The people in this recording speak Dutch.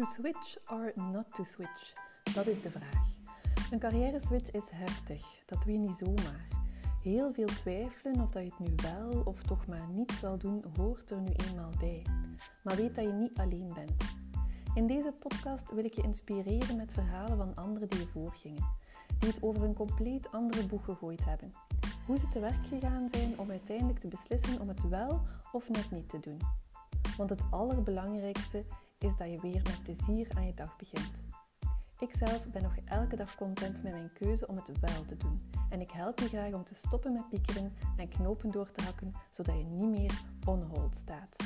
To switch or not to switch? Dat is de vraag. Een carrière switch is heftig. Dat doe je niet zomaar. Heel veel twijfelen of dat je het nu wel of toch maar niet zal doen, hoort er nu eenmaal bij. Maar weet dat je niet alleen bent. In deze podcast wil ik je inspireren met verhalen van anderen die je voorgingen, die het over een compleet andere boeg gegooid hebben. Hoe ze te werk gegaan zijn om uiteindelijk te beslissen om het wel of net niet te doen. Want het allerbelangrijkste is dat je weer met plezier aan je dag begint. Ikzelf ben nog elke dag content met mijn keuze om het wel te doen. En ik help je graag om te stoppen met piekeren en knopen door te hakken, zodat je niet meer on hold staat.